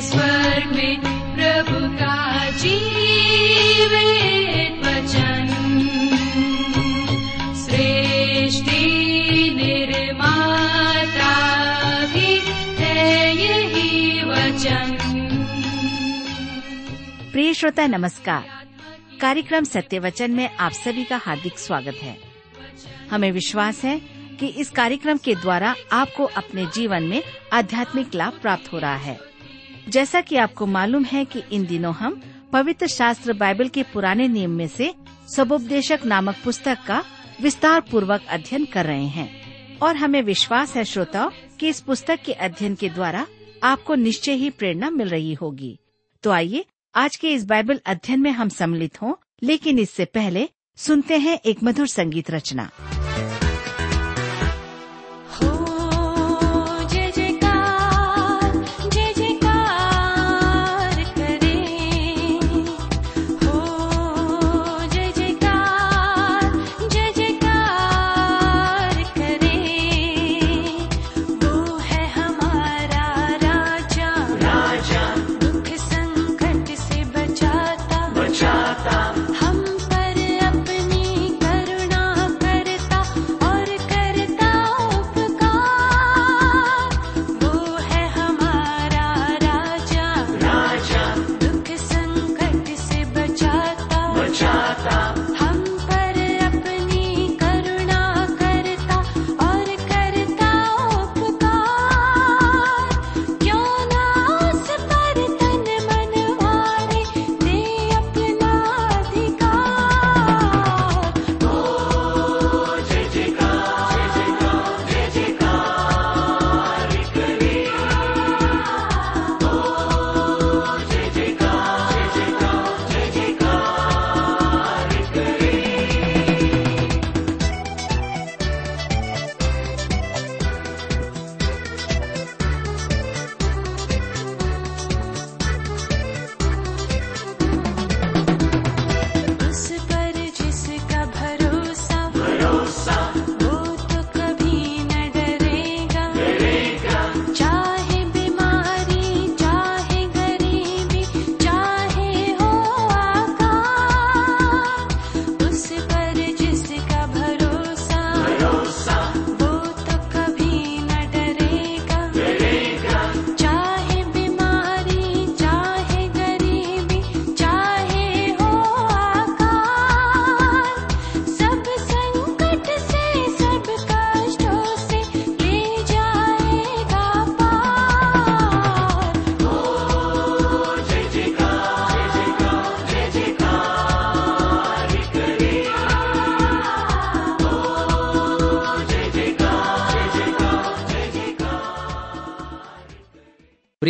स्वर्ग प्रभु प्रिय श्रोता, नमस्कार। कार्यक्रम सत्य वचन में आप सभी का हार्दिक स्वागत है। हमें विश्वास है कि इस कार्यक्रम के द्वारा आपको अपने जीवन में आध्यात्मिक लाभ प्राप्त हो रहा है। जैसा कि आपको मालूम है कि इन दिनों हम पवित्र शास्त्र बाइबल के पुराने नियम में से सबोपदेशक नामक पुस्तक का विस्तार पूर्वक अध्ययन कर रहे हैं। और हमें विश्वास है, श्रोताओ, कि इस पुस्तक के अध्ययन के द्वारा आपको निश्चय ही प्रेरणा मिल रही होगी। तो आइए, आज के इस बाइबल अध्ययन में हम सम्मिलित हों, लेकिन इससे पहले सुनते हैं एक मधुर संगीत रचना।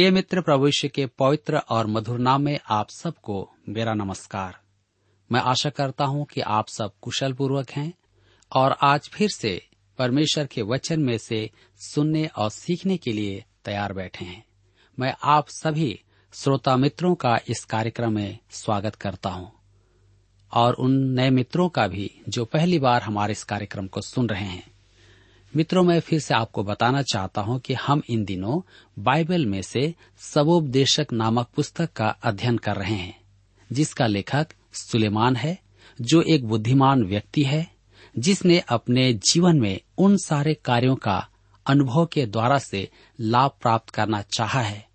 प्रिय मित्र प्रभुष्य के पवित्र और मधुर नाम में आप सबको मेरा नमस्कार। मैं आशा करता हूँ कि आप सब कुशल पूर्वक हैं और आज फिर से परमेश्वर के वचन में से सुनने और सीखने के लिए तैयार बैठे हैं। मैं आप सभी श्रोता मित्रों का इस कार्यक्रम में स्वागत करता हूँ और उन नए मित्रों का भी जो पहली बार हमारे इस कार्यक्रम को सुन रहे हैं। मित्रों, मैं फिर से आपको बताना चाहता हूँ कि हम इन दिनों बाइबल में से सबोपदेशक नामक पुस्तक का अध्ययन कर रहे हैं, जिसका लेखक सुलेमान है, जो एक बुद्धिमान व्यक्ति है, जिसने अपने जीवन में उन सारे कार्यों का अनुभव के द्वारा से लाभ प्राप्त करना चाहा है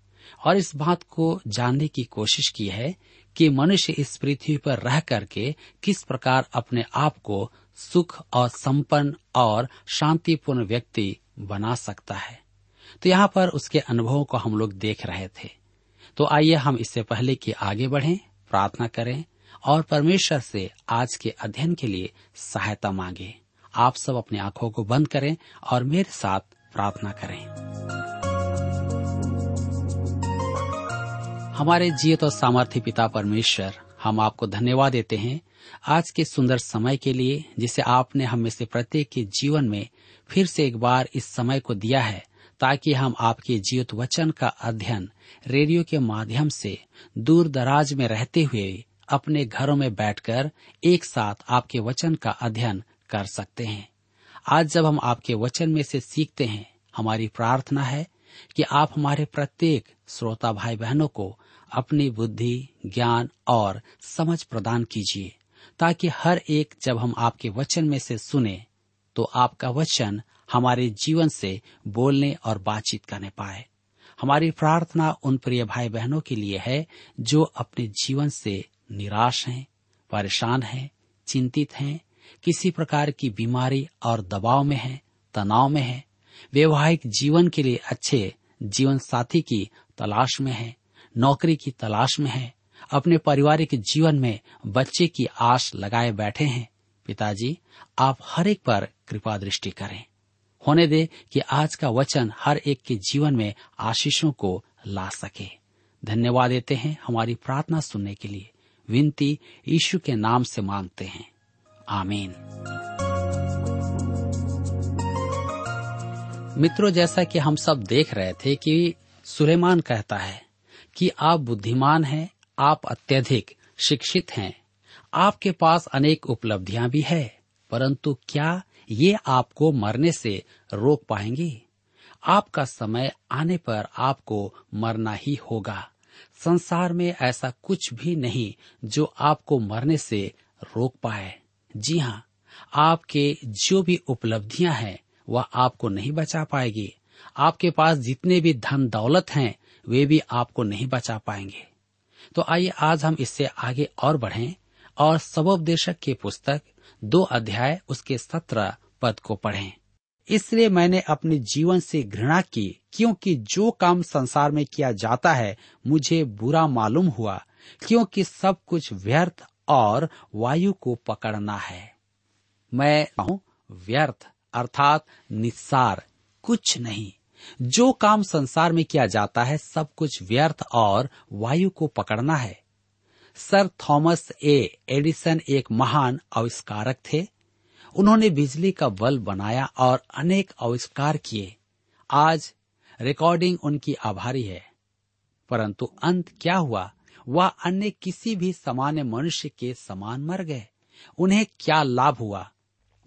और इस बात को जानने की कोशिश की है कि मनुष्य इस पृथ्वी पर रह करके किस प्रकार अपने आप को सुख और संपन्न और शांतिपूर्ण व्यक्ति बना सकता है। तो यहाँ पर उसके अनुभवों को हम लोग देख रहे थे। तो आइए हम इससे पहले कि आगे बढ़ें, प्रार्थना करें और परमेश्वर से आज के अध्ययन के लिए सहायता मांगे। आप सब अपनी आँखों को बंद करें और मेरे साथ प्रार्थना करें। हमारे जीत और सामर्थ्य पिता परमेश्वर, हम आपको धन्यवाद देते हैं आज के सुंदर समय के लिए, जिसे आपने हम से प्रत्येक के जीवन में फिर से एक बार इस समय को दिया है, ताकि हम आपके जीवित वचन का अध्ययन रेडियो के माध्यम से दूर दराज में रहते हुए अपने घरों में बैठकर एक साथ आपके वचन का अध्ययन कर सकते हैं। आज जब हम आपके वचन में से सीखते हैं, हमारी प्रार्थना है कि आप हमारे प्रत्येक श्रोता भाई बहनों को अपनी बुद्धि, ज्ञान और समझ प्रदान कीजिए। ताकि हर एक जब हम आपके वचन में से सुने तो आपका वचन हमारे जीवन से बोलने और बातचीत करने पाए। हमारी प्रार्थना उन प्रिय भाई बहनों के लिए है जो अपने जीवन से निराश हैं, परेशान हैं, चिंतित हैं, किसी प्रकार की बीमारी और दबाव में हैं, तनाव में हैं, वैवाहिक जीवन के लिए अच्छे जीवन साथी की तलाश में हैं, नौकरी की तलाश में हैं, अपने पारिवारिक जीवन में बच्चे की आश लगाए बैठे हैं। पिताजी, आप हर एक पर कृपा दृष्टि करें। होने दे कि आज का वचन हर एक के जीवन में आशीषों को ला सके। धन्यवाद देते हैं हमारी प्रार्थना सुनने के लिए। विनती यीशु के नाम से मांगते हैं। आमीन। मित्रों, जैसा कि हम सब देख रहे थे कि सुलेमान कहता है कि आप बुद्धिमान हैं आप अत्यधिक शिक्षित हैं। आपके पास अनेक उपलब्धियाँ भी है, परंतु क्या ये आपको मरने से रोक पाएँगी? आपका समय आने पर आपको मरना ही होगा। संसार में ऐसा कुछ भी नहीं जो आपको मरने से रोक पाए। जी हाँ आपके जो भी उपलब्धियाँ हैं, वह आपको नहीं बचा पाएगी। आपके पास जितने भी धन दौलत हैं, वे भी आपको नहीं बचा पाएँगे। तो आइए आज हम इससे आगे और बढ़ें और सबोपदेशक की पुस्तक दो अध्याय उसके सत्रह पद को पढ़ें। इसलिए मैंने अपने जीवन से घृणा की, क्योंकि जो काम संसार में किया जाता है, मुझे बुरा मालूम हुआ, क्योंकि सब कुछ व्यर्थ और वायु को पकड़ना है। मैं व्यर्थ, अर्थात निस्सार, कुछ नहीं। जो काम संसार में किया जाता है, सब कुछ व्यर्थ और वायु को पकड़ना है। सर थॉमस ए. एडिसन एक महान आविष्कारक थे। उन्होंने बिजली का बल्ब बनाया और अनेक आविष्कार किए। आज रिकॉर्डिंग उनकी आभारी है। परंतु अंत क्या हुआ? वह अन्य किसी भी सामान्य मनुष्य के समान मर गए। उन्हें क्या लाभ हुआ?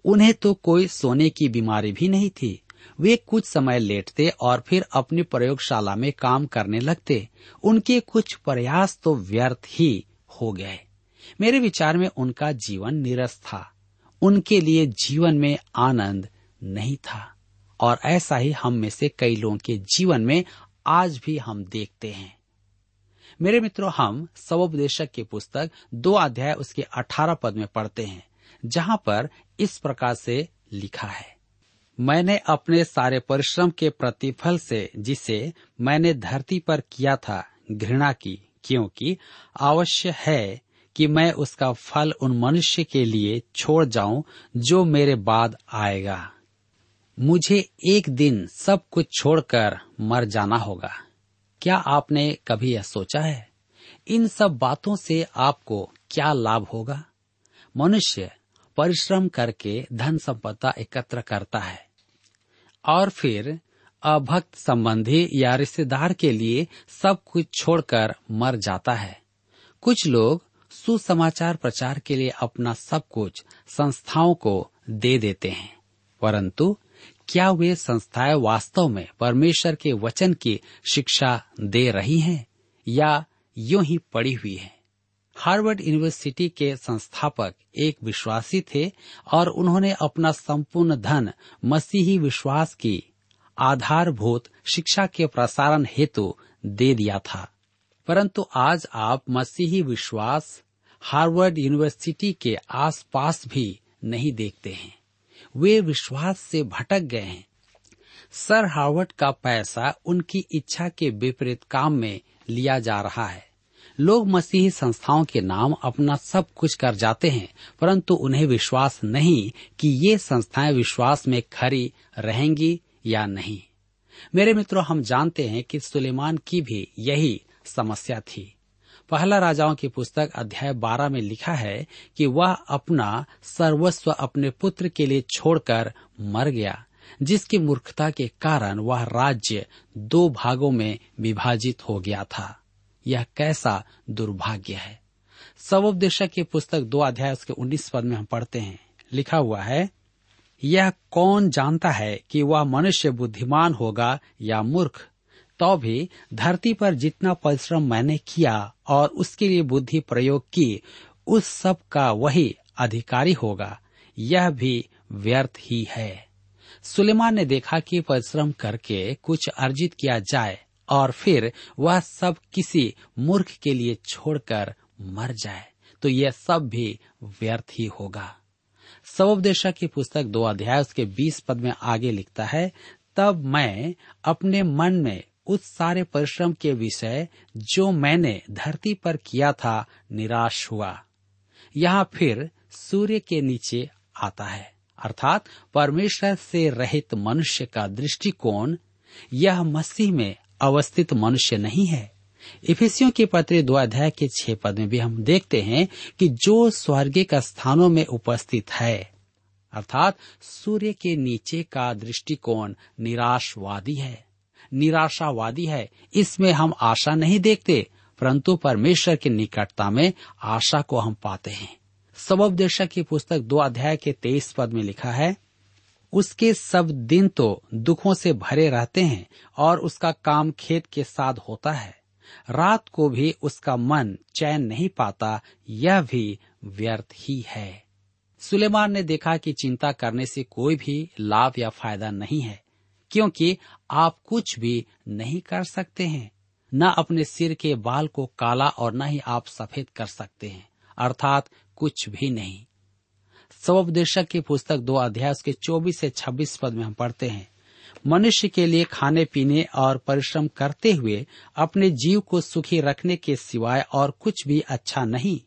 उन्हें तो कोई सोने की बीमारी भी नहीं थी। वे कुछ समय लेटते और फिर अपनी प्रयोगशाला में काम करने लगते। उनके कुछ प्रयास तो व्यर्थ ही हो गए। मेरे विचार में उनका जीवन निरस था। उनके लिए जीवन में आनंद नहीं था। और ऐसा ही हम में से कई लोगों के जीवन में आज भी हम देखते हैं। मेरे मित्रों, हम सबोपदेशक की पुस्तक दो अध्याय उसके अठारह पद में पढ़ते हैं, जहाँ पर इस प्रकार से लिखा है। मैंने अपने सारे परिश्रम के प्रतिफल से, जिसे मैंने धरती पर किया था, घृणा की, क्योंकि अवश्य है कि मैं उसका फल उन मनुष्य के लिए छोड़ जाऊँ जो मेरे बाद आएगा। मुझे एक दिन सब कुछ छोड़कर मर जाना होगा। क्या आपने कभी यह सोचा है? इन सब बातों से आपको क्या लाभ होगा? मनुष्य परिश्रम करके धन संपदा एकत्र करता है। और फिर अभक्त संबंधी या रिश्तेदार के लिए सब कुछ छोड़कर मर जाता है कुछ लोग सुसमाचार प्रचार के लिए अपना सब कुछ संस्थाओं को दे देते हैं परंतु क्या वे संस्थाएँ वास्तव में परमेश्वर के वचन की शिक्षा दे रही हैं या यूँ ही पड़ी हुई हैं? हार्वर्ड यूनिवर्सिटी के संस्थापक एक विश्वासी थे और उन्होंने अपना संपूर्ण धन मसीही विश्वास की आधारभूत शिक्षा के प्रसारण हेतु दे दिया था। परंतु आज आप मसीही विश्वास हार्वर्ड यूनिवर्सिटी के आसपास भी नहीं देखते हैं। वे विश्वास से भटक गए हैं। सर हार्वर्ड का पैसा उनकी इच्छा के विपरीत काम में लिया जा रहा है। लोग मसीही संस्थाओं के नाम अपना सब कुछ कर जाते हैं, परंतु उन्हें विश्वास नहीं कि ये संस्थाएँ विश्वास में खरी रहेंगी या नहीं। मेरे मित्रों, हम जानते हैं कि सुलेमान की भी यही समस्या थी। पहला राजाओं की पुस्तक अध्याय बारह में लिखा है कि वह अपना सर्वस्व अपने पुत्र के लिए छोड़कर मर गया, जिसकी मूर्खता के कारण वह राज्य दो भागों में विभाजित हो गया था। यह कैसा दुर्भाग्य है। सबोपदेशक की पुस्तक दो अध्याय उसके उन्नीस पद में हम पढ़ते हैं। लिखा हुआ है, यह कौन जानता है कि वह मनुष्य बुद्धिमान होगा या मूर्ख? तो भी धरती पर जितना परिश्रम मैंने किया और उसके लिए बुद्धि प्रयोग की, उस सब का वही अधिकारी होगा। यह भी व्यर्थ ही है। सुलेमान ने देखा कि परिश्रम करके कुछ अर्जित किया जाए। और फिर वह सब किसी मूर्ख के लिए छोड़कर मर जाए तो यह सब भी व्यर्थ ही होगा। सबोपदेशक की पुस्तक दो अध्याय, उसके बीस पद में आगे लिखता है, तब मैं अपने मन में उस सारे परिश्रम के विषय जो मैंने धरती पर किया था निराश हुआ। यहाँ फिर सूर्य के नीचे आता है, अर्थात परमेश्वर से रहित मनुष्य का दृष्टिकोण यह मसीह में अवस्थित मनुष्य नहीं है। इफिसियों के पत्र दो अध्याय के छह पद में भी हम देखते हैं कि जो स्वर्गिक स्थानों में उपस्थित है, अर्थात सूर्य के नीचे का दृष्टिकोण निराशवादी है। निराशावादी है, इसमें हम आशा नहीं देखते, परंतु परमेश्वर की निकटता में आशा को हम पाते हैं। सबोपदेशक की पुस्तक दो अध्याय के तेईस पद में लिखा है उसके सब दिन तो दुखों से भरे रहते हैं और उसका काम खेत के साथ होता है। रात को भी उसका मन चैन नहीं पाता, यह भी व्यर्थ ही है। सुलेमान ने देखा कि चिंता करने से कोई भी लाभ या फ़ायदा नहीं है, क्योंकि आप कुछ भी नहीं कर सकते हैं। न अपने सिर के बाल को काला और न ही आप सफ़ेद कर सकते हैं, अर्थात कुछ भी नहीं। स्वपदेशक की पुस्तक दो अध्याय के चौबीस से छब्बीस पद में हम पढ़ते हैं। मनुष्य के लिए खाने, पीने और परिश्रम करते हुए अपने जीव को सुखी रखने के सिवाय और कुछ भी अच्छा नहीं।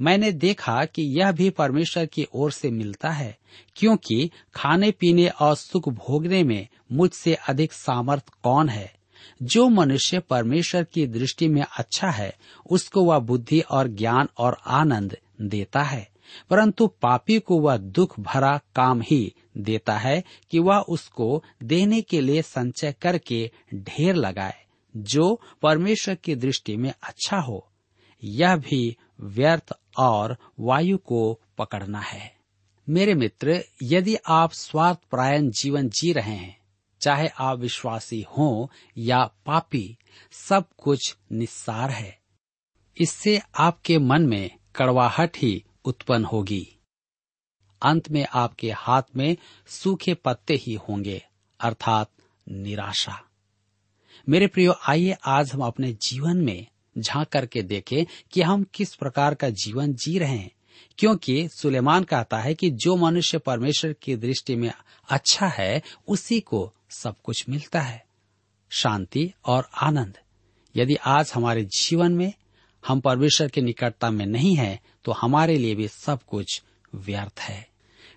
मैंने देखा कि यह भी परमेश्वर की ओर से मिलता है, क्योंकि खाने, पीने और सुख भोगने में मुझसे अधिक सामर्थ कौन है? जो मनुष्य परमेश्वर की दृष्टि में अच्छा है, उसको वह बुद्धि और ज्ञान और आनंद देता है। परंतु पापी को वह दुख भरा काम ही देता है कि वह उसको देने के लिए संचय करके ढेर लगाए, जो परमेश्वर की दृष्टि में अच्छा हो। यह भी व्यर्थ और वायु को पकड़ना है। मेरे मित्र, यदि आप स्वार्थ प्रायण जीवन जी रहे हैं, चाहे आप विश्वासी हों या पापी, सब कुछ निस्सार है। इससे आपके मन में कड़वाहट ही उत्पन्न होगी। अंत में आपके हाथ में सूखे पत्ते ही होंगे, अर्थात निराशा। मेरे प्रियो, आइए आज हम अपने जीवन में झाँक करके देखें कि हम किस प्रकार का जीवन जी रहे हैं। क्योंकि सुलेमान कहता है कि जो मनुष्य परमेश्वर की दृष्टि में अच्छा है, उसी को सब कुछ मिलता है। शांति और आनंद। यदि आज हमारे जीवन में हम परमेश्वर के निकटता में नहीं है तो हमारे लिए भी सब कुछ व्यर्थ है।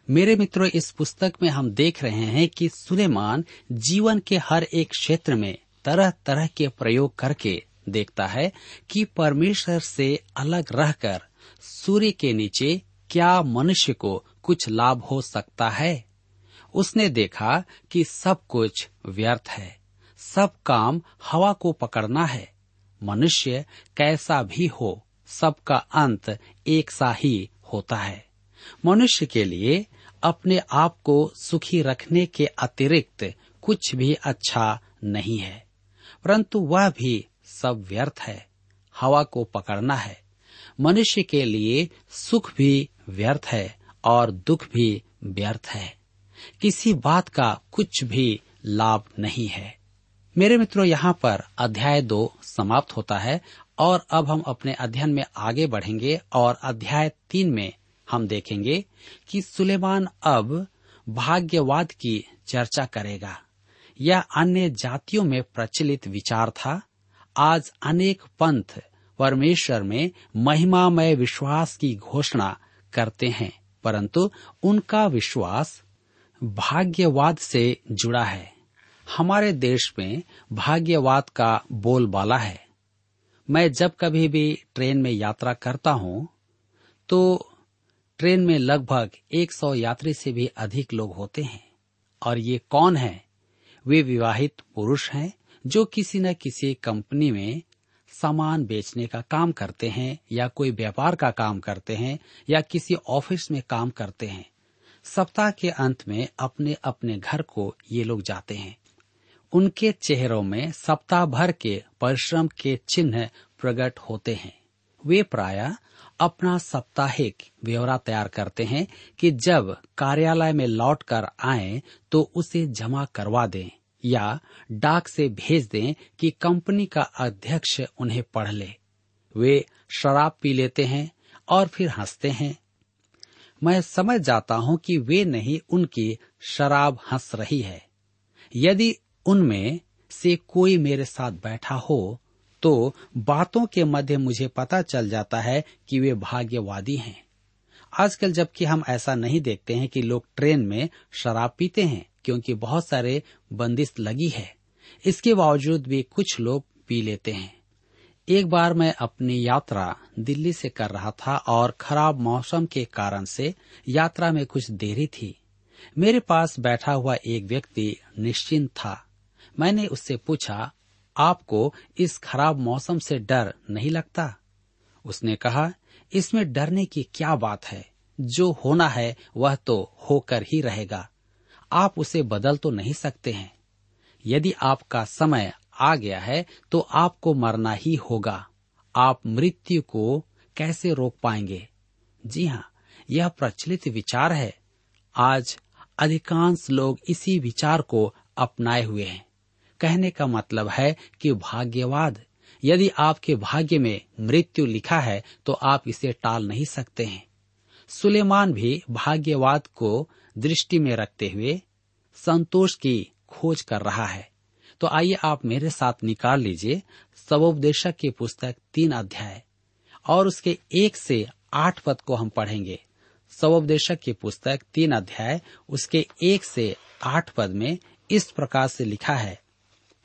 मेरे मित्रों, इस पुस्तक में हम देख रहे हैं कि सुलेमान जीवन के हर एक क्षेत्र में तरह तरह के प्रयोग करके देखता है कि परमेश्वर से अलग रहकर सूर्य के नीचे क्या मनुष्य को कुछ लाभ हो सकता है। उसने देखा कि सब कुछ व्यर्थ है। सब काम हवा को पकड़ना है। मनुष्य कैसा भी हो, सबका अंत एक सा ही होता है। मनुष्य के लिए अपने आप को सुखी रखने के अतिरिक्त कुछ भी अच्छा नहीं है, परंतु वह भी सब व्यर्थ है, हवा को पकड़ना है। मनुष्य के लिए सुख भी व्यर्थ है और दुख भी व्यर्थ है। किसी बात का कुछ भी लाभ नहीं है। मेरे मित्रों, यहाँ पर अध्याय दो समाप्त होता है और अब हम अपने अध्ययन में आगे बढ़ेंगे और अध्याय तीन में हम देखेंगे कि सुलेमान अब भाग्यवाद की चर्चा करेगा। यह अन्य जातियों में प्रचलित विचार था। आज अनेक पंथ परमेश्वर में महिमामय विश्वास की घोषणा करते हैं, परंतु उनका विश्वास भाग्यवाद से जुड़ा है। हमारे देश में भाग्यवाद का बोलबाला है। मैं जब कभी भी ट्रेन में यात्रा करता हूँ तो ट्रेन में लगभग 100 यात्री से भी अधिक लोग होते हैं। और ये कौन है? वे विवाहित पुरुष हैं, जो किसी न किसी कंपनी में सामान बेचने का काम करते हैं, या कोई व्यापार का काम करते हैं, या किसी ऑफ़िस में काम करते हैं। सप्ताह के अंत में अपने अपने घर को ये लोग जाते हैं। उनके चेहरों में सप्ताह भर के परिश्रम के चिन्ह प्रकट होते हैं। वे प्राय अपना साप्ताहिक ब्यौरा तैयार करते हैं कि जब कार्यालय में लौट कर आए तो उसे जमा करवा दें या डाक से भेज दें कि कंपनी का अध्यक्ष उन्हें पढ़ ले। वे शराब पी लेते हैं और फिर हँसते हैं। मैं समझ जाता हूँ कि वे नहीं उनकी शराब हंस रही है। यदि उनमें से कोई मेरे साथ बैठा हो तो बातों के मध्य मुझे पता चल जाता है कि वे भाग्यवादी हैं। आजकल जबकि हम ऐसा नहीं देखते हैं कि लोग ट्रेन में शराब पीते हैं, क्योंकि बहुत सारे बंदिश लगी है। इसके बावजूद भी कुछ लोग पी लेते हैं। एक बार मैं अपनी यात्रा दिल्ली से कर रहा था और खराब मौसम के कारण से यात्रा में कुछ देरी थी। मेरे पास बैठा हुआ एक व्यक्ति निश्चिंत था। मैंने उससे पूछा, आपको इस खराब मौसम से डर नहीं लगता? उसने कहा, इसमें डरने की क्या बात है? जो होना है, वह तो होकर ही रहेगा। आप उसे बदल तो नहीं सकते हैं। यदि आपका समय आ गया है तो आपको मरना ही होगा। आप मृत्यु को कैसे रोक पाएँगे? जी हाँ यह प्रचलित विचार है। आज अधिकांश लोग इसी विचार को अपनाए हुए हैं। कहने का मतलब है कि भाग्यवाद। यदि आपके भाग्य में मृत्यु लिखा है तो आप इसे टाल नहीं सकते हैं। सुलेमान भी भाग्यवाद को दृष्टि में रखते हुए संतोष की खोज कर रहा है। तो आइए आप मेरे साथ निकाल लीजिए सबोपदेशक की पुस्तक तीन अध्याय, और उसके एक से आठ पद को हम पढ़ेंगे। सबोपदेशक की पुस्तक तीन अध्याय, उसके एक से आठ पद में इस प्रकार से लिखा है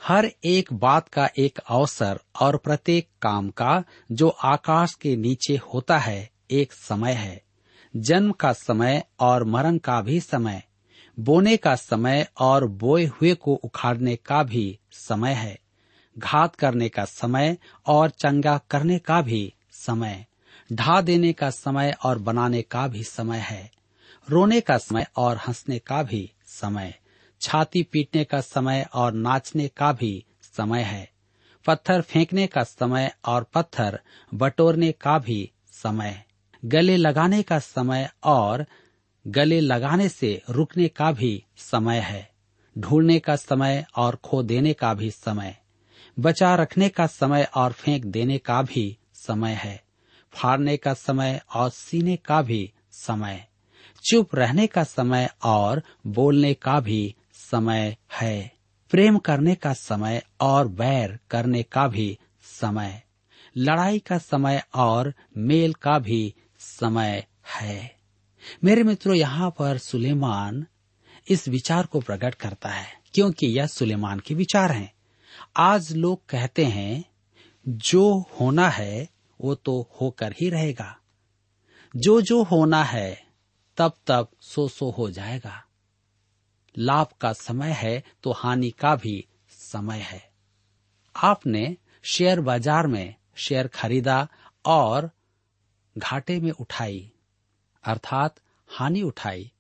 हर एक बात का एक अवसर और प्रत्येक काम का जो आकाश के नीचे होता है, एक समय है। जन्म का समय और मरण का भी समय, बोने का समय और बोए हुए को उखाड़ने का भी समय है। घात करने का समय और चंगा करने का भी समय, ढा देने का समय और बनाने का भी समय है, रोने का समय और हंसने का भी समय। छाती पीटने का समय और नाचने का भी समय है। पत्थर फेंकने का समय और पत्थर बटोरने का भी समय। गले लगाने का समय और गले लगाने से रुकने का भी समय है। ढूँढने का समय और खो देने का भी समय। बचा रखने का समय और फेंक देने का भी समय है। फाड़ने का समय और सीने का भी समय। चुप रहने का समय और बोलने का भी समय है। प्रेम करने का समय और बैर करने का भी समय। लड़ाई का समय और मेल का भी समय है। मेरे मित्रों, यहाँ पर सुलेमान इस विचार को प्रकट करता है, क्योंकि यह सुलेमान के विचार हैं। आज लोग कहते हैं, जो होना है, वो तो होकर ही रहेगा। जो जो होना है तब तब सो सो हो जाएगा। लाभ का समय है तो हानि का भी समय है। आपने शेयर बाज़ार में शेयर खरीदा और घाटे में उठाई, अर्थात हानि उठाई।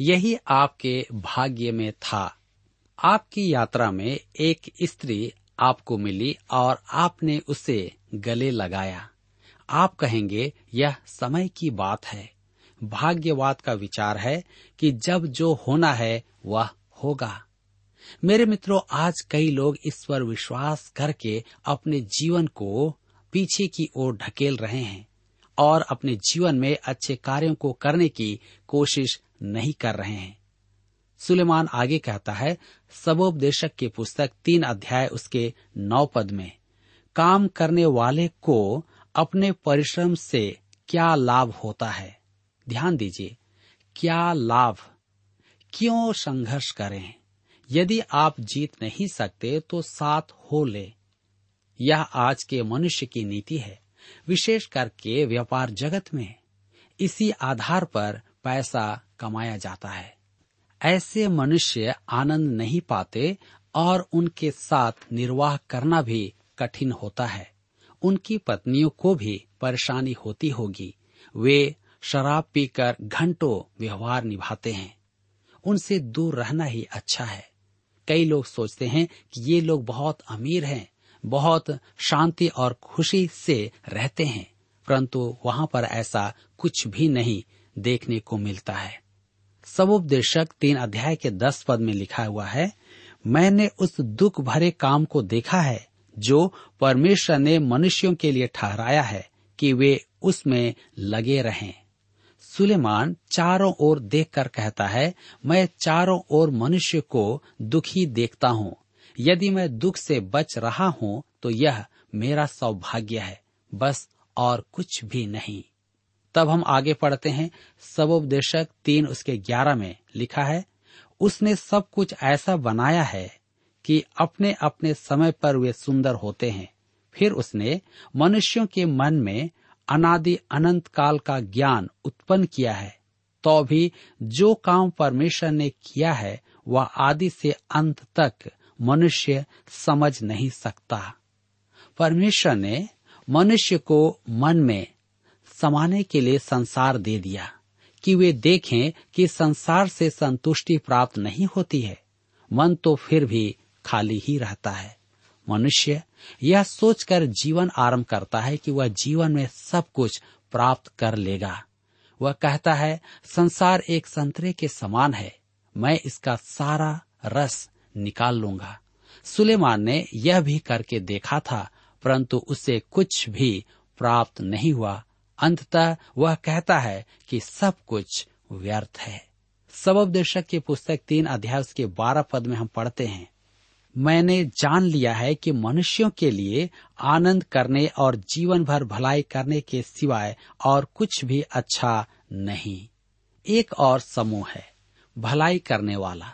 यही आपके भाग्य में था। आपकी यात्रा में एक स्त्री आपको मिली और आपने उसे गले लगाया। आप कहेंगे, यह समय की बात है। भाग्यवाद का विचार है कि जब जो होना है, वह होगा। मेरे मित्रों, आज कई लोग इस पर विश्वास करके अपने जीवन को पीछे की ओर ढकेल रहे हैं और अपने जीवन में अच्छे कार्यों को करने की कोशिश नहीं कर रहे हैं। सुलेमान आगे कहता है, सबोपदेशक की पुस्तक तीन अध्याय उसके नौ पद में, काम करने वाले को अपने परिश्रम से क्या लाभ होता है? ध्यान दीजिए, क्या लाभ, क्यों संघर्ष करें? यदि आप जीत नहीं सकते तो साथ हो ले। यह आज के मनुष्य की नीति है, विशेष करके व्यापार जगत में। इसी आधार पर पैसा कमाया जाता है। ऐसे मनुष्य आनंद नहीं पाते और उनके साथ निर्वाह करना भी कठिन होता है। उनकी पत्नियों को भी परेशानी होती होगी। वे शराब पीकर घंटों व्यवहार निभाते हैं। उनसे दूर रहना ही अच्छा है। कई लोग सोचते हैं कि ये लोग बहुत अमीर हैं, बहुत शांति और खुशी से रहते हैं, परंतु वहाँ पर ऐसा कुछ भी नहीं देखने को मिलता है। सबोपदेशक तीन अध्याय के दस पद में लिखा हुआ है, मैंने उस दुख भरे काम को देखा है, जो परमेश्वर ने मनुष्यों के लिए ठहराया है, कि वे उसमें लगे रहें। सुलेमान चारों ओर देखकर कहता है, मैं चारों ओर मनुष्य को दुखी देखता हूँ। यदि मैं दुख से बच रहा हूँ तो यह मेरा सौभाग्य है, बस और कुछ भी नहीं। तब हम आगे पढ़ते हैं सबोपदेशक तीन उसके ग्यारह में लिखा है, उसने सब कुछ ऐसा बनाया है कि अपने अपने समय पर वे सुंदर होते हैं। फिर उसने मनुष्यों के मन में अनादि अनंत काल का ज्ञान उत्पन्न किया है तो भी जो काम परमेश्वर ने किया है, वह आदि से अंत तक मनुष्य समझ नहीं सकता। परमेश्वर ने मनुष्य को मन में समाने के लिए संसार दे दिया, कि वे देखें कि संसार से संतुष्टि प्राप्त नहीं होती है। मन तो फिर भी खाली ही रहता है। मनुष्य, यह सोचकर जीवन आरंभ करता है कि वह जीवन में सब कुछ प्राप्त कर लेगा। वह कहता है, संसार एक संतरे के समान है, मैं इसका सारा रस निकाल लूँगा। सुलेमान ने यह भी करके देखा था, परंतु उसे कुछ भी प्राप्त नहीं हुआ। अंततः वह कहता है कि सब कुछ व्यर्थ है। सबोपदेशक की पुस्तक तीन अध्याय के बारह पद में हम पढ़ते हैं। मैंने जान लिया है कि मनुष्यों के लिए आनंद करने और जीवन भर भलाई करने के सिवाय और कुछ भी अच्छा नहीं। एक और समूह है, भलाई करने वाला।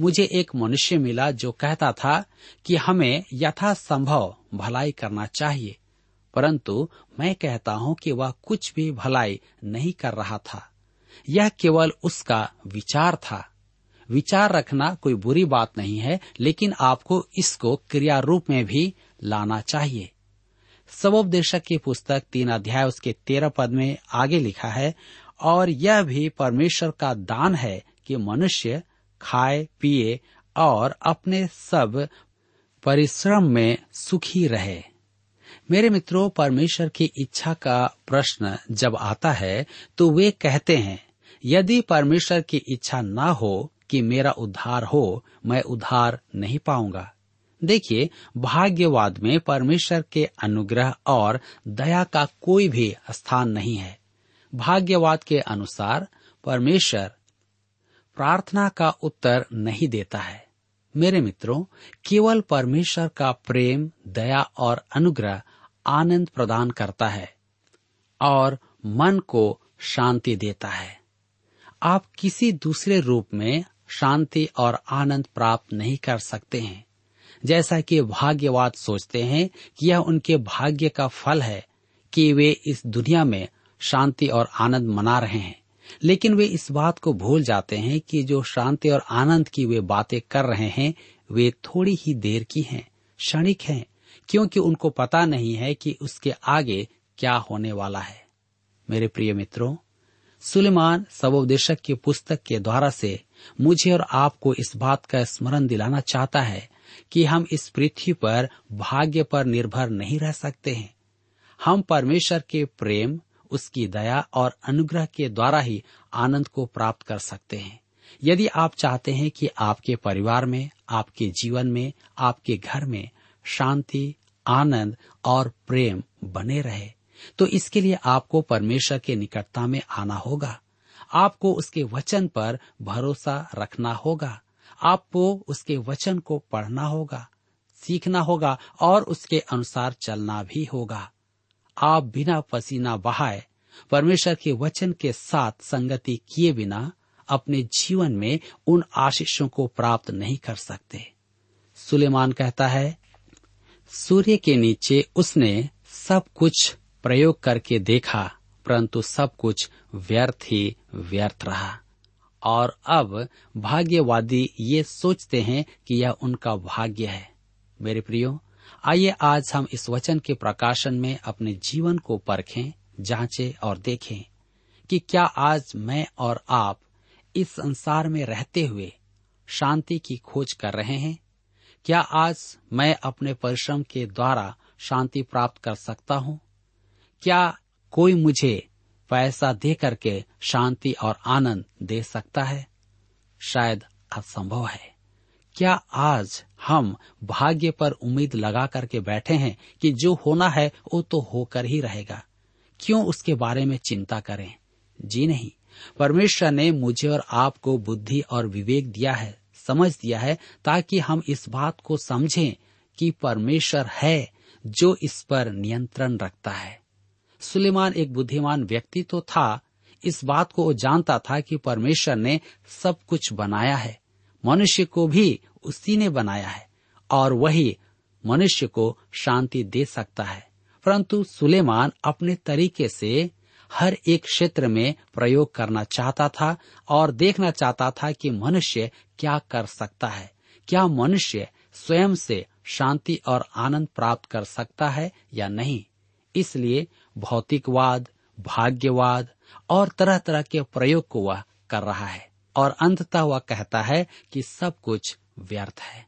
मुझे एक मनुष्य मिला जो कहता था कि हमें यथासंभव भलाई करना चाहिए, परंतु मैं कहता हूँ कि वह कुछ भी भलाई नहीं कर रहा था। यह केवल उसका विचार था। विचार रखना कोई बुरी बात नहीं है, लेकिन आपको इसको क्रिया रूप में भी लाना चाहिए। सबोपदेशक की पुस्तक तीन अध्याय उसके तेरह पद में आगे लिखा है, और यह भी परमेश्वर का दान है कि मनुष्य खाए, पिए और अपने सब परिश्रम में सुखी रहे। मेरे मित्रों, परमेश्वर की इच्छा का प्रश्न जब आता है तो वे कहते हैं, यदि परमेश्वर की इच्छा ना हो कि मेरा उद्धार हो, मैं उद्धार नहीं पाऊँगा। देखिए, भाग्यवाद में परमेश्वर के अनुग्रह और दया का कोई भी स्थान नहीं है। भाग्यवाद के अनुसार परमेश्वर प्रार्थना का उत्तर नहीं देता है। मेरे मित्रों, केवल परमेश्वर का प्रेम, दया और अनुग्रह आनंद प्रदान करता है और मन को शांति देता है। आप किसी दूसरे रूप में शांति और आनंद प्राप्त नहीं कर सकते हैं। जैसा कि भाग्यवाद सोचते हैं कि यह उनके भाग्य का फल है कि वे इस दुनिया में शांति और आनंद मना रहे हैं। लेकिन वे इस बात को भूल जाते हैं कि जो शांति और आनंद की वे बातें कर रहे हैं, वे थोड़ी ही देर की हैं, क्षणिक हैं, क्योंकि उनको पता नहीं है कि उसके आगे क्या होने वाला है। मेरे प्रिय मित्रों सुलेमान सबोपदेशक की पुस्तक के द्वारा से मुझे और आपको इस बात का स्मरण दिलाना चाहता है कि हम इस पृथ्वी पर भाग्य पर निर्भर नहीं रह सकते हैं। हम परमेश्वर के प्रेम, उसकी दया और अनुग्रह के द्वारा ही आनंद को प्राप्त कर सकते हैं। यदि आप चाहते हैं कि आपके परिवार में, आपके जीवन में, आपके घर में शांति, आनंद और प्रेम बने रहे तो इसके लिए आपको परमेश्वर के निकटता में आना होगा। आपको उसके वचन पर भरोसा रखना होगा। आपको उसके वचन को पढ़ना होगा, सीखना होगा और उसके अनुसार चलना भी होगा। आप बिना पसीना बहाए परमेश्वर के वचन के साथ संगति किए बिना अपने जीवन में उन आशीषों को प्राप्त नहीं कर सकते। सुलेमान कहता है, सूर्य के नीचे उसने सब कुछ प्रयोग करके देखा, परंतु सब कुछ व्यर्थ ही व्यर्थ रहा। और अब भाग्यवादी ये सोचते हैं कि यह उनका भाग्य है। मेरे प्रियो, आइए आज हम इस वचन के प्रकाशन में अपने जीवन को परखें, जांचें और देखें कि क्या आज मैं और आप इस संसार में रहते हुए शांति की खोज कर रहे हैं? क्या आज मैं अपने परिश्रम के द्वारा शांति प्राप्त कर सकता हूँ? क्या कोई मुझे पैसा दे करके शांति और आनंद दे सकता है? शायद असंभव है। क्या आज हम भाग्य पर उम्मीद लगा करके बैठे हैं कि जो होना है, वो तो होकर ही रहेगा? क्यों उसके बारे में चिंता करें? जी नहीं। परमेश्वर ने मुझे और आपको बुद्धि और विवेक दिया है, समझ दिया है, ताकि हम इस बात को समझें कि परमेश्वर है जो इस पर नियंत्रण रखता है। सुलेमान एक बुद्धिमान व्यक्ति तो था। इस बात को वो जानता था कि परमेश्वर ने सब कुछ बनाया है। मनुष्य को भी उसी ने बनाया है और वही मनुष्य को शांति दे सकता है। परंतु सुलेमान अपने तरीके से हर एक क्षेत्र में प्रयोग करना चाहता था और देखना चाहता था कि मनुष्य क्या कर सकता है। क्या मनुष्य स्वयं से शांति और आनंद प्राप्त कर सकता है या नहीं। इसलिए भौतिकवाद, भाग्यवाद और तरह तरह के प्रयोग को वह कर रहा है और अंततः वह कहता है कि सब कुछ व्यर्थ है।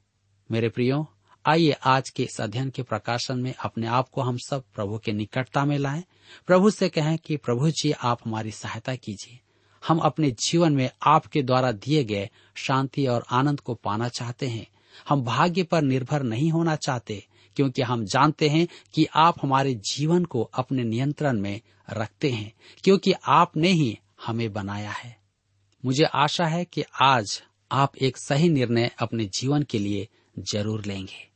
मेरे प्रियो, आइए आज के इस अध्ययन के प्रकाशन में अपने आप को हम सब प्रभु के निकटता में लाएँ। प्रभु से कहें कि प्रभु जी, आप हमारी सहायता कीजिए। हम अपने जीवन में आपके द्वारा दिए गए शांति और आनंद को पाना चाहते हैं। हम भाग्य पर निर्भर नहीं होना चाहते। क्योंकि हम जानते हैं कि आप हमारे जीवन को अपने नियंत्रण में रखते हैं, क्योंकि आपने ही हमें बनाया है। मुझे आशा है कि आज आप एक सही निर्णय अपने जीवन के लिए ज़रूर लेंगे।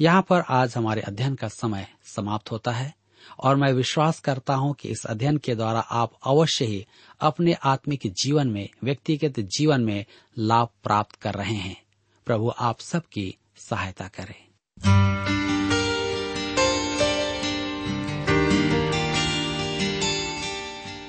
यहाँ पर आज हमारे अध्ययन का समय समाप्त होता है, और मैं विश्वास करता हूँ कि इस अध्ययन के द्वारा आप अवश्य ही अपने आत्मिक जीवन में, व्यक्तिगत जीवन में लाभ प्राप्त कर रहे हैं। प्रभु आप सबकी सहायता करें।